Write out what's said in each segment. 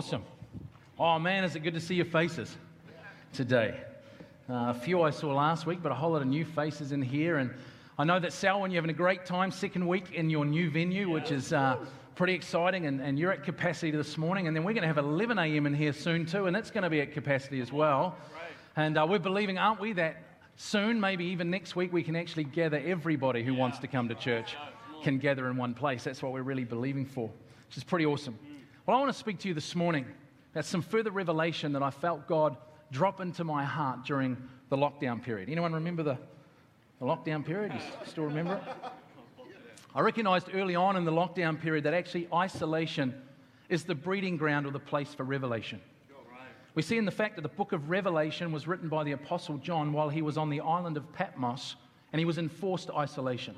Awesome. Oh man, is it good to see your faces today? Uh, a few I saw last week, but a whole lot of new faces in here. And I know that, Selwyn, you're having a great time, second week in your new venue, which is uh, pretty exciting. And, and you're at capacity this morning. And then we're going to have 11 a.m. in here soon, too, and it's going to be at capacity as well. And uh, we're believing, aren't we, that soon, maybe even next week, we can actually gather everybody who wants to come to church can gather in one place. That's what we're really believing for, which is pretty awesome. Well, I want to speak to you this morning about some further revelation that I felt God drop into my heart during the lockdown period. Anyone remember the, the lockdown period? You still remember it? I recognized early on in the lockdown period that actually isolation is the breeding ground or the place for revelation. We see in the fact that the book of Revelation was written by the Apostle John while he was on the island of Patmos and he was in forced isolation.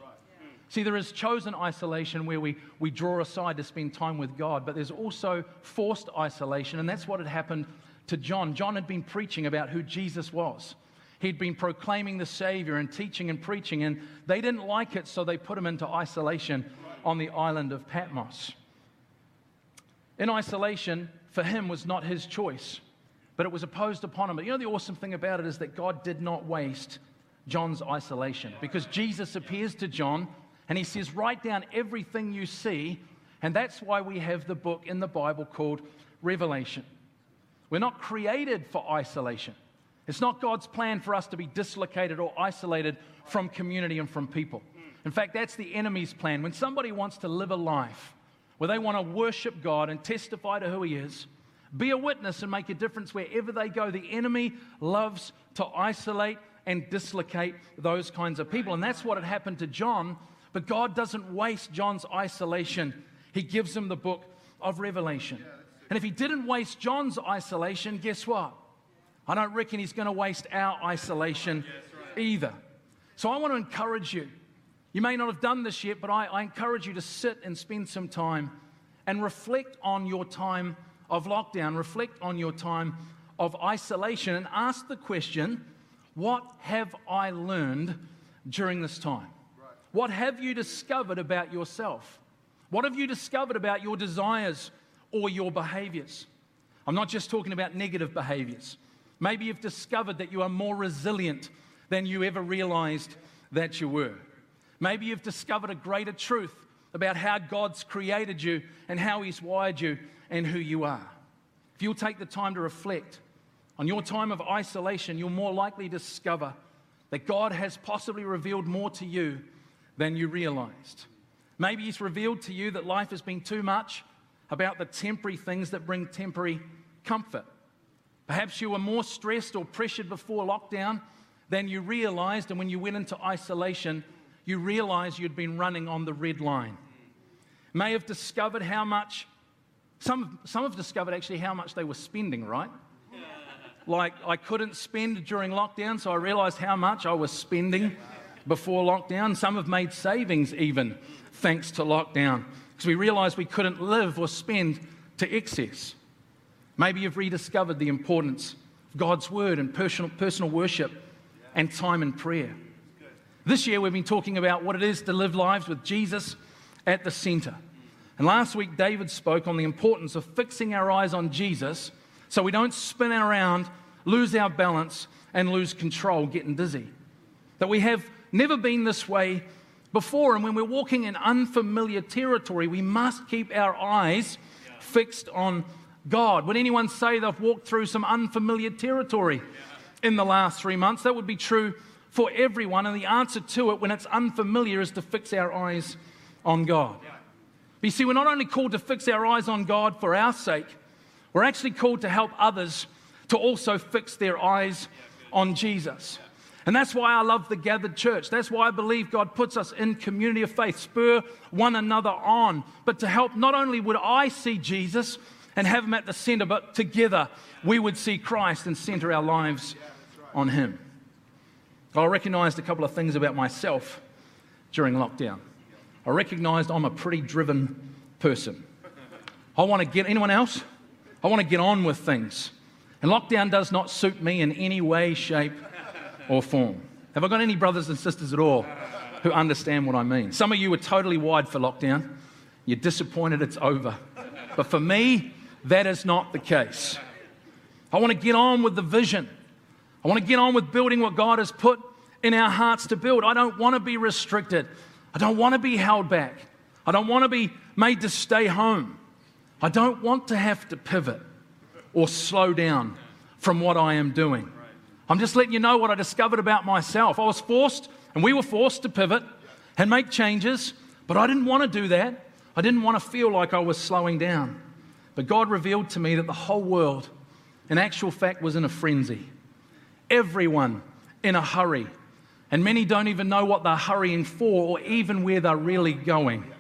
See, there is chosen isolation where we, we draw aside to spend time with God, but there's also forced isolation, and that's what had happened to John. John had been preaching about who Jesus was. He'd been proclaiming the Savior and teaching and preaching, and they didn't like it, so they put him into isolation on the island of Patmos. In isolation, for him, was not his choice but it was opposed upon him. But you know, the awesome thing about it is that God did not waste John's isolation because Jesus appears to John and he says, Write down everything you see. And that's why we have the book in the Bible called Revelation. We're not created for isolation. It's not God's plan for us to be dislocated or isolated from community and from people. In fact, that's the enemy's plan. When somebody wants to live a life where they want to worship God and testify to who He is, be a witness and make a difference wherever they go. The enemy loves to isolate and dislocate those kinds of people. And that's what had happened to John. But God doesn't waste John's isolation, He gives him the book of Revelation. And if He didn't waste John's isolation, guess what? I don't reckon He's going to waste our isolation either. So I want to encourage you. You may not have done this yet, but I, I encourage you to sit and spend some time and reflect on your time of lockdown, reflect on your time of isolation and ask the question what have I learned during this time? What have you discovered about yourself? What have you discovered about your desires or your behaviors? I'm not just talking about negative behaviors. Maybe you've discovered that you are more resilient than you ever realized that you were. Maybe you've discovered a greater truth about how God's created you and how He's wired you and who you are. If you'll take the time to reflect on your time of isolation, you'll more likely discover that God has possibly revealed more to you than you realized. Maybe He's revealed to you that life has been too much about the temporary things that bring temporary comfort. Perhaps you were more stressed or pressured before lockdown than you realized, and when you went into isolation, you realized you'd been running on the red line. May have discovered how much some, some have discovered actually how much they were spending, right? Like, I couldn't spend during lockdown, so I realized how much I was spending before lockdown. Some have made savings even thanks to lockdown because we realized we couldn't live or spend to excess. Maybe you've rediscovered the importance of God's word and personal, personal worship and time in prayer. This year, we've been talking about what it is to live lives with Jesus at the center. And last week, David spoke on the importance of fixing our eyes on Jesus so we don't spin around, lose our balance, and lose control, getting dizzy. That we have never been this way before. And when we're walking in unfamiliar territory, we must keep our eyes fixed on God. Would anyone say they've walked through some unfamiliar territory in the last three months? That would be true for everyone. And the answer to it, when it's unfamiliar, is to fix our eyes on God. But you see, we're not only called to fix our eyes on God for our sake, we're actually called to help others to also fix their eyes on Jesus. And that's why I love the gathered church. That's why I believe God puts us in community of faith, spur one another on, but to help not only would I see Jesus and have him at the center, but together we would see Christ and center our lives on him. I recognized a couple of things about myself during lockdown. I recognized I'm a pretty driven person. I want to get, anyone else? I want to get on with things. And lockdown does not suit me in any way, shape, or form. Have I got any brothers and sisters at all who understand what I mean? Some of you are totally wide for lockdown. You're disappointed it's over. But for me, that is not the case. I want to get on with the vision. I want to get on with building what God has put in our hearts to build. I don't want to be restricted. I don't want to be held back. I don't want to be made to stay home. I don't want to have to pivot or slow down from what I am doing. I'm just letting you know what I discovered about myself. I was forced, and we were forced to pivot and make changes, but I didn't want to do that. I didn't want to feel like I was slowing down. But God revealed to me that the whole world, in actual fact, was in a frenzy. Everyone in a hurry. And many don't even know what they're hurrying for or even where they're really going.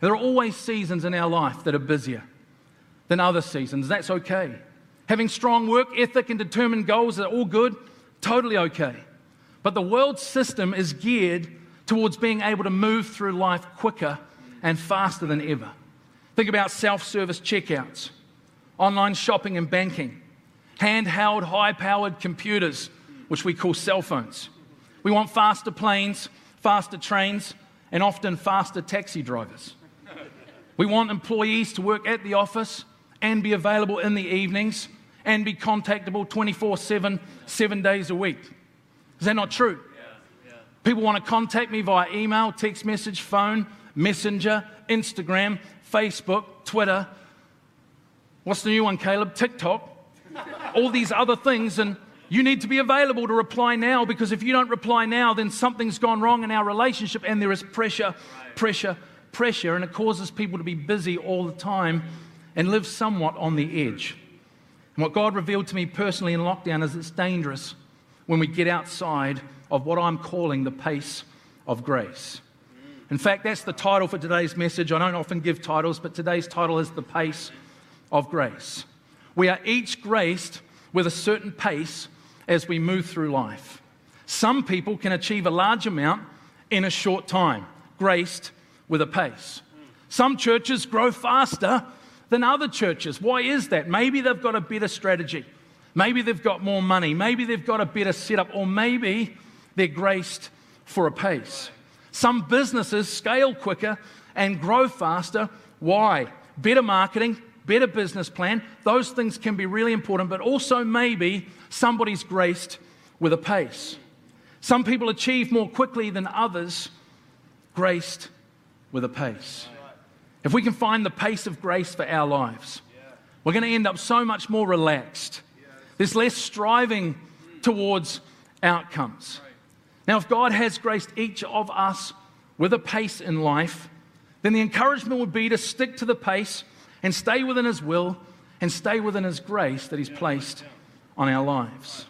There are always seasons in our life that are busier than other seasons. That's okay. Having strong work ethic and determined goals are all good, totally okay. But the world system is geared towards being able to move through life quicker and faster than ever. Think about self service checkouts, online shopping and banking, handheld, high powered computers, which we call cell phones. We want faster planes, faster trains, and often faster taxi drivers. We want employees to work at the office and be available in the evenings and be contactable 24 7, seven days a week. Is that not true? Yeah, yeah. People want to contact me via email, text message, phone, messenger, Instagram, Facebook, Twitter. What's the new one, Caleb? TikTok. All these other things. And you need to be available to reply now because if you don't reply now, then something's gone wrong in our relationship and there is pressure, pressure, pressure. And it causes people to be busy all the time and live somewhat on the edge. And what God revealed to me personally in lockdown is it's dangerous when we get outside of what I'm calling the pace of grace. In fact, that's the title for today's message. I don't often give titles, but today's title is The Pace of Grace. We are each graced with a certain pace as we move through life. Some people can achieve a large amount in a short time, graced with a pace. Some churches grow faster than other churches. Why is that? Maybe they've got a better strategy. Maybe they've got more money. Maybe they've got a better setup. Or maybe they're graced for a pace. Some businesses scale quicker and grow faster. Why? Better marketing, better business plan. Those things can be really important, but also maybe somebody's graced with a pace. Some people achieve more quickly than others, graced with a pace. If we can find the pace of grace for our lives, we're going to end up so much more relaxed. There's less striving towards outcomes. Now, if God has graced each of us with a pace in life, then the encouragement would be to stick to the pace and stay within His will and stay within His grace that He's placed on our lives.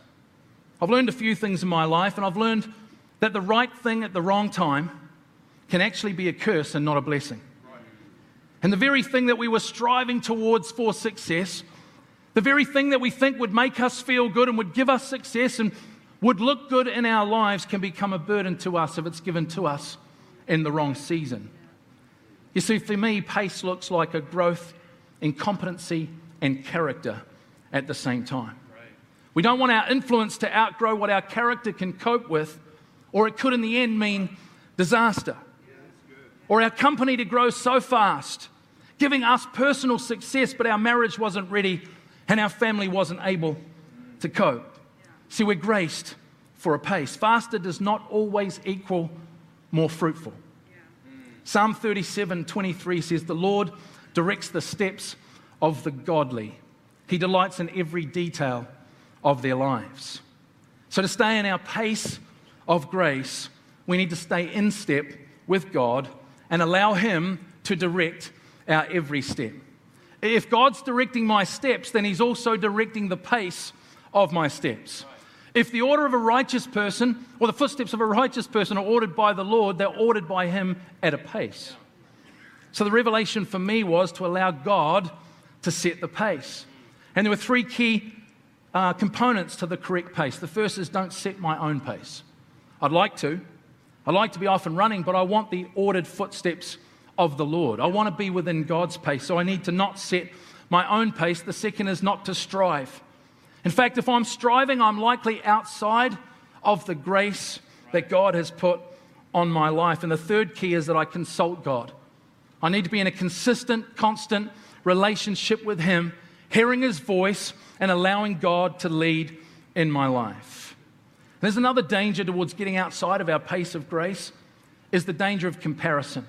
I've learned a few things in my life, and I've learned that the right thing at the wrong time can actually be a curse and not a blessing. And the very thing that we were striving towards for success, the very thing that we think would make us feel good and would give us success and would look good in our lives can become a burden to us if it's given to us in the wrong season. You see, for me, pace looks like a growth in competency and character at the same time. We don't want our influence to outgrow what our character can cope with, or it could in the end mean disaster. or our company to grow so fast, giving us personal success, but our marriage wasn't ready and our family wasn't able to cope. See, we're graced for a pace. Faster does not always equal more fruitful. Psalm 37 23 says, The Lord directs the steps of the godly, He delights in every detail of their lives. So, to stay in our pace of grace, we need to stay in step with God and allow Him to direct our every step. If God's directing my steps, then He's also directing the pace of my steps. If the order of a righteous person or the footsteps of a righteous person are ordered by the Lord, they're ordered by Him at a pace. So the revelation for me was to allow God to set the pace. And there were three key uh, components to the correct pace. The first is don't set my own pace. I'd like to. I'd like to be off and running, but I want the ordered footsteps of the Lord. I want to be within God's pace, so I need to not set my own pace. The second is not to strive. In fact, if I'm striving, I'm likely outside of the grace that God has put on my life. And the third key is that I consult God. I need to be in a consistent, constant relationship with Him, hearing His voice, and allowing God to lead in my life. There's another danger towards getting outside of our pace of grace is the danger of comparison.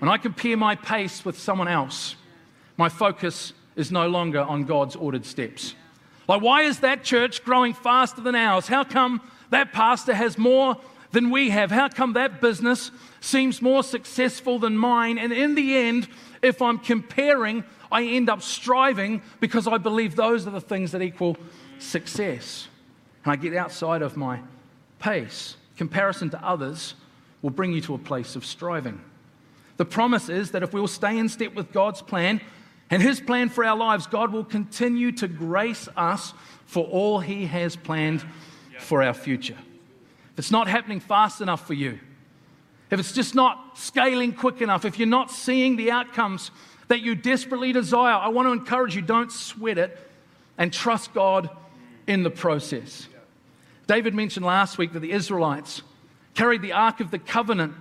When I compare my pace with someone else, my focus is no longer on God's ordered steps. Like, why is that church growing faster than ours? How come that pastor has more than we have? How come that business seems more successful than mine? And in the end, if I'm comparing, I end up striving because I believe those are the things that equal success. And I get outside of my pace. Comparison to others will bring you to a place of striving. The promise is that if we will stay in step with God's plan and His plan for our lives, God will continue to grace us for all He has planned for our future. If it's not happening fast enough for you, if it's just not scaling quick enough, if you're not seeing the outcomes that you desperately desire, I want to encourage you don't sweat it and trust God in the process. David mentioned last week that the Israelites carried the Ark of the Covenant,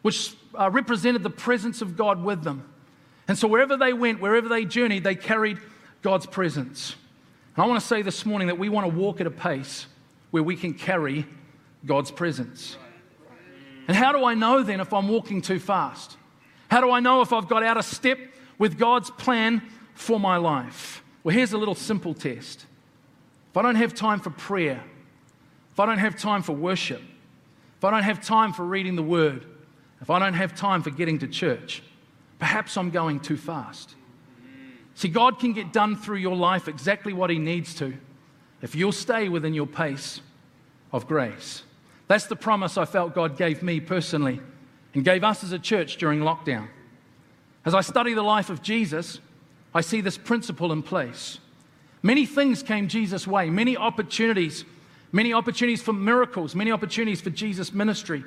which uh, represented the presence of God with them. And so wherever they went, wherever they journeyed, they carried God's presence. And I want to say this morning that we want to walk at a pace where we can carry God's presence. And how do I know then if I'm walking too fast? How do I know if I've got out of step with God's plan for my life? Well, here's a little simple test. If I don't have time for prayer, if I don't have time for worship, if I don't have time for reading the word, if I don't have time for getting to church, perhaps I'm going too fast. See, God can get done through your life exactly what He needs to if you'll stay within your pace of grace. That's the promise I felt God gave me personally and gave us as a church during lockdown. As I study the life of Jesus, I see this principle in place. Many things came Jesus' way, many opportunities, many opportunities for miracles, many opportunities for Jesus' ministry.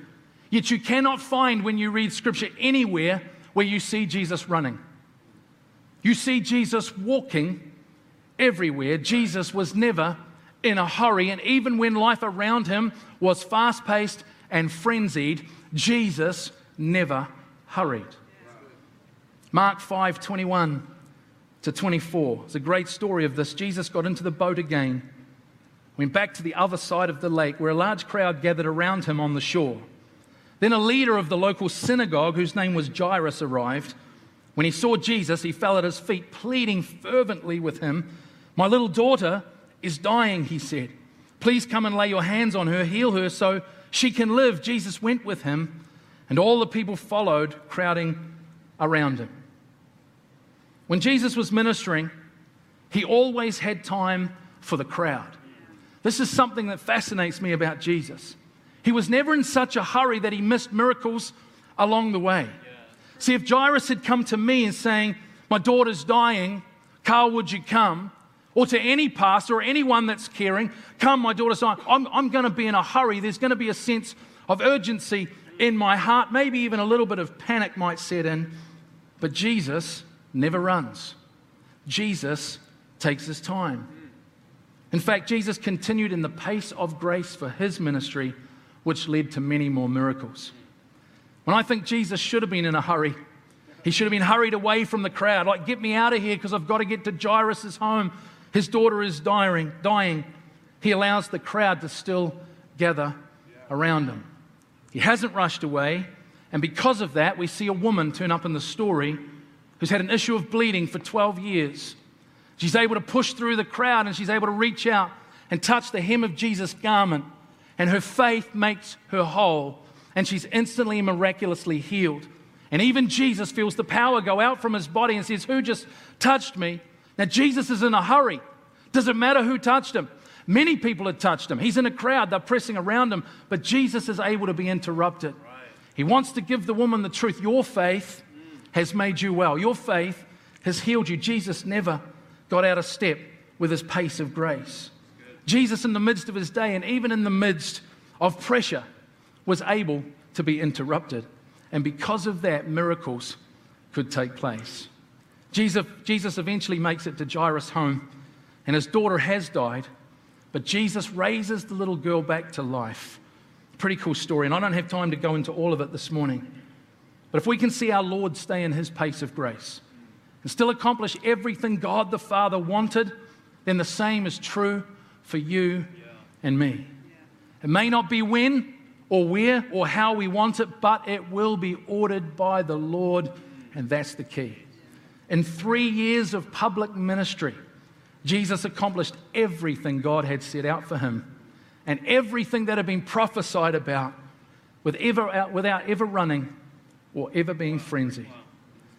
Yet you cannot find when you read scripture anywhere where you see Jesus running. You see Jesus walking everywhere. Jesus was never in a hurry, and even when life around him was fast paced and frenzied, Jesus never hurried. Mark 5 21 to 24 is a great story of this. Jesus got into the boat again, went back to the other side of the lake where a large crowd gathered around him on the shore. Then a leader of the local synagogue, whose name was Jairus, arrived. When he saw Jesus, he fell at his feet, pleading fervently with him. My little daughter is dying, he said. Please come and lay your hands on her, heal her so she can live. Jesus went with him, and all the people followed, crowding around him. When Jesus was ministering, he always had time for the crowd. This is something that fascinates me about Jesus. He was never in such a hurry that he missed miracles along the way. See, if Jairus had come to me and saying, My daughter's dying, Carl, would you come? Or to any pastor or anyone that's caring, come, my daughter's dying. I'm, I'm going to be in a hurry. There's going to be a sense of urgency in my heart. Maybe even a little bit of panic might set in. But Jesus never runs. Jesus takes his time. In fact, Jesus continued in the pace of grace for his ministry which led to many more miracles. When I think Jesus should have been in a hurry, he should have been hurried away from the crowd. Like, get me out of here because I've got to get to Jairus' home. His daughter is dying, dying. He allows the crowd to still gather around him. He hasn't rushed away. And because of that, we see a woman turn up in the story who's had an issue of bleeding for 12 years. She's able to push through the crowd and she's able to reach out and touch the hem of Jesus' garment and her faith makes her whole, and she's instantly and miraculously healed. And even Jesus feels the power go out from his body and says, Who just touched me? Now, Jesus is in a hurry. Doesn't matter who touched him. Many people had touched him. He's in a crowd, they're pressing around him, but Jesus is able to be interrupted. Right. He wants to give the woman the truth. Your faith has made you well, your faith has healed you. Jesus never got out of step with his pace of grace. Jesus, in the midst of his day and even in the midst of pressure, was able to be interrupted. And because of that, miracles could take place. Jesus, Jesus eventually makes it to Jairus' home, and his daughter has died, but Jesus raises the little girl back to life. Pretty cool story, and I don't have time to go into all of it this morning. But if we can see our Lord stay in his pace of grace, and still accomplish everything God the Father wanted, then the same is true for you and me. It may not be when or where or how we want it, but it will be ordered by the Lord, and that's the key. In three years of public ministry, Jesus accomplished everything God had set out for him and everything that had been prophesied about uh, without ever running or ever being frenzied.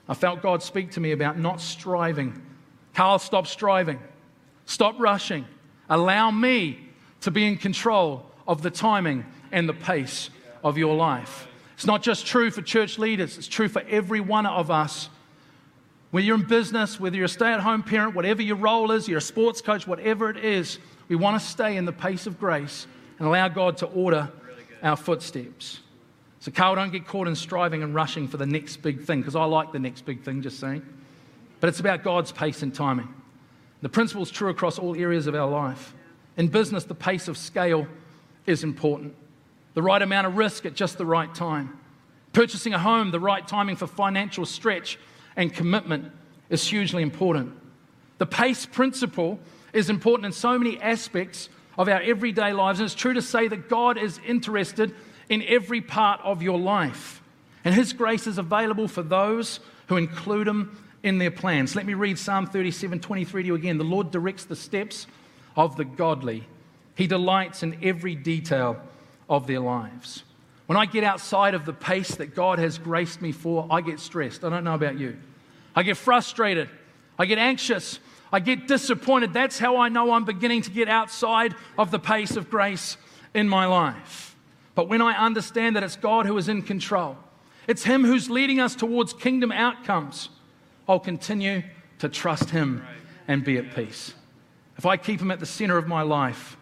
I felt God speak to me about not striving. Carl, stop striving. Stop rushing. Allow me to be in control of the timing and the pace of your life. It's not just true for church leaders, it's true for every one of us. Whether you're in business, whether you're a stay at home parent, whatever your role is, you're a sports coach, whatever it is, we want to stay in the pace of grace and allow God to order our footsteps. So, Carl, don't get caught in striving and rushing for the next big thing, because I like the next big thing, just saying. But it's about God's pace and timing. The principle is true across all areas of our life. In business, the pace of scale is important. The right amount of risk at just the right time. Purchasing a home, the right timing for financial stretch and commitment is hugely important. The pace principle is important in so many aspects of our everyday lives, and it's true to say that God is interested in every part of your life. And His grace is available for those who include Him in their plans. Let me read Psalm 37 23 to you again. The Lord directs the steps of the godly, He delights in every detail of their lives. When I get outside of the pace that God has graced me for, I get stressed. I don't know about you. I get frustrated. I get anxious. I get disappointed. That's how I know I'm beginning to get outside of the pace of grace in my life. But when I understand that it's God who is in control, it's Him who's leading us towards kingdom outcomes, I'll continue to trust Him and be at peace. If I keep Him at the center of my life,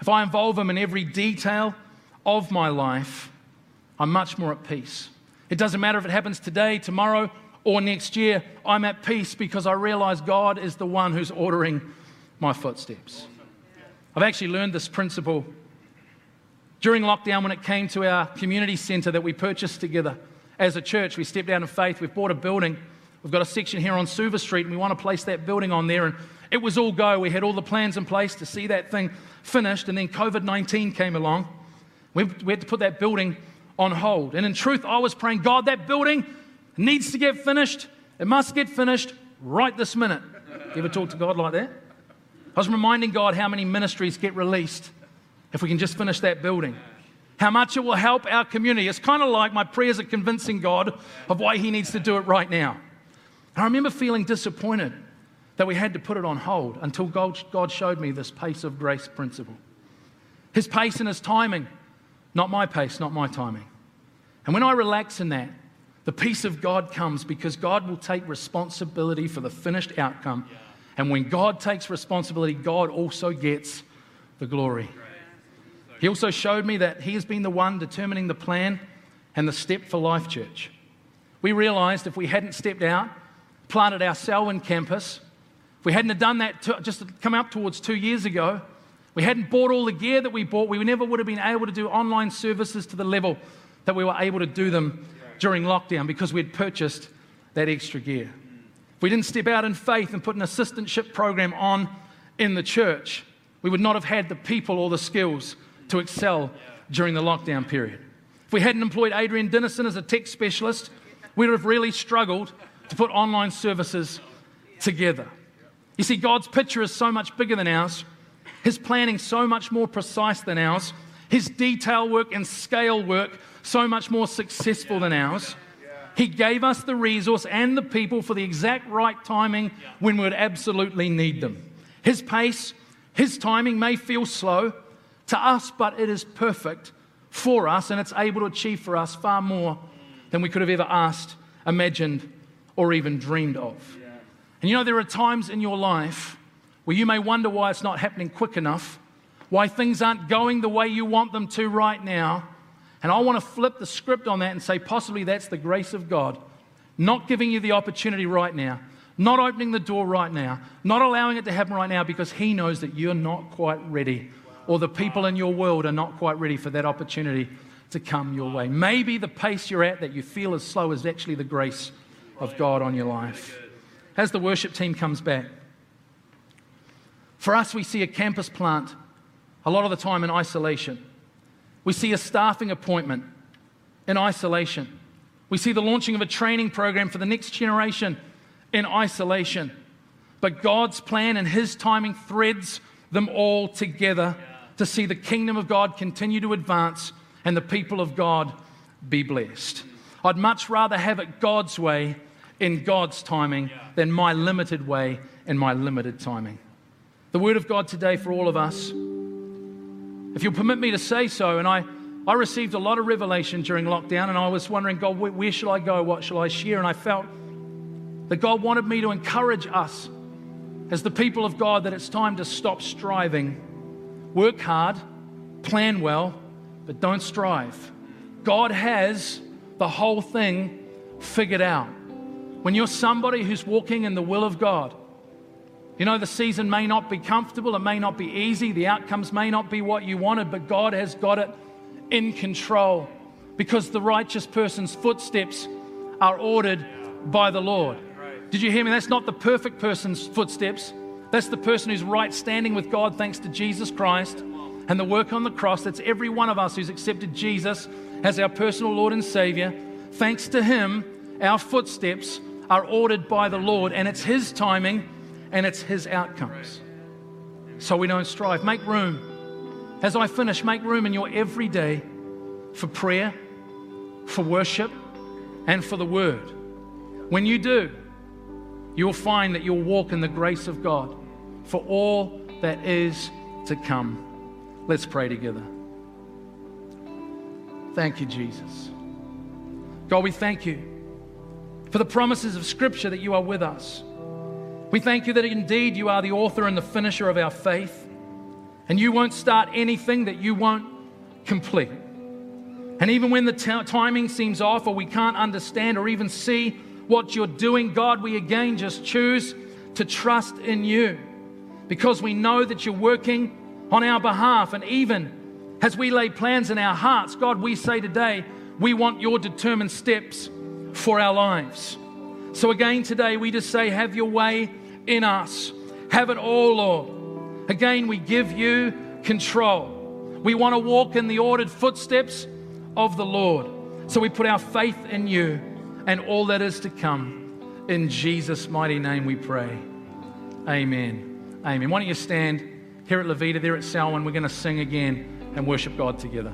if I involve Him in every detail of my life, I'm much more at peace. It doesn't matter if it happens today, tomorrow, or next year, I'm at peace because I realize God is the one who's ordering my footsteps. I've actually learned this principle during lockdown, when it came to our community centre that we purchased together as a church, we stepped out in faith. We've bought a building. We've got a section here on Suva Street, and we want to place that building on there. And it was all go. We had all the plans in place to see that thing finished, and then COVID 19 came along. We, we had to put that building on hold. And in truth, I was praying, God, that building needs to get finished. It must get finished right this minute. You ever talk to God like that? I was reminding God how many ministries get released if we can just finish that building. How much it will help our community. It's kind of like my prayers are convincing God of why He needs to do it right now. I remember feeling disappointed that we had to put it on hold until God, God showed me this pace of grace principle. His pace and His timing, not my pace, not my timing. And when I relax in that, the peace of God comes because God will take responsibility for the finished outcome. And when God takes responsibility, God also gets the glory. He also showed me that He has been the one determining the plan and the step for Life Church. We realized if we hadn't stepped out, planted our Selwyn campus, if we hadn't have done that to, just come up towards two years ago, we hadn't bought all the gear that we bought, we never would have been able to do online services to the level that we were able to do them during lockdown because we'd purchased that extra gear. If we didn't step out in faith and put an assistantship program on in the church, we would not have had the people or the skills to excel during the lockdown period. If we hadn't employed Adrian Dennison as a tech specialist, we would have really struggled to put online services together. You see, God's picture is so much bigger than ours, His planning so much more precise than ours, His detail work and scale work so much more successful than ours. He gave us the resource and the people for the exact right timing when we would absolutely need them. His pace, His timing may feel slow, to us, but it is perfect for us and it's able to achieve for us far more than we could have ever asked, imagined, or even dreamed of. Yeah. And you know, there are times in your life where you may wonder why it's not happening quick enough, why things aren't going the way you want them to right now. And I want to flip the script on that and say, possibly that's the grace of God, not giving you the opportunity right now, not opening the door right now, not allowing it to happen right now because He knows that you're not quite ready or the people in your world are not quite ready for that opportunity to come your way. Maybe the pace you're at that you feel is slow is actually the grace of God on your life. as the worship team comes back. For us, we see a campus plant a lot of the time in isolation. We see a staffing appointment in isolation. We see the launching of a training program for the next generation in isolation. But God's plan and His timing threads them all together to see the kingdom of God continue to advance and the people of God be blessed. I'd much rather have it God's way in God's timing than my limited way in my limited timing. The word of God today for all of us, if you'll permit me to say so, and I, I received a lot of revelation during lockdown, and I was wondering, God, where, where should I go? What shall I share? And I felt that God wanted me to encourage us as the people of God that it's time to stop striving. Work hard, plan well, but don't strive. God has the whole thing figured out. When you're somebody who's walking in the will of God, you know, the season may not be comfortable, it may not be easy, the outcomes may not be what you wanted, but God has got it in control because the righteous person's footsteps are ordered by the Lord. Did you hear me? That's not the perfect person's footsteps. That's the person who's right standing with God thanks to Jesus Christ and the work on the cross. That's every one of us who's accepted Jesus as our personal Lord and Savior. Thanks to Him, our footsteps are ordered by the Lord, and it's His timing and it's His outcomes. So we don't strive. Make room. As I finish, make room in your everyday for prayer, for worship, and for the Word. When you do, you'll find that you'll walk in the grace of God for all that is to come. Let's pray together. Thank you, Jesus. God, we thank you for the promises of Scripture that you are with us. We thank you that indeed you are the author and the finisher of our faith, and you won't start anything that you won't complete. And even when the t- timing seems off or we can't understand or even see what you're doing, God, we again just choose to trust in you because we know that you're working on our behalf. And even as we lay plans in our hearts, God, we say today, we want your determined steps for our lives. So again, today, we just say, have your way in us. Have it all, Lord. Again, we give you control. We want to walk in the ordered footsteps of the Lord. So we put our faith in you and all that is to come. In Jesus' mighty name we pray. Amen. Amen. Why don't you stand here at Levita, there at Selwyn? We're going to sing again and worship God together.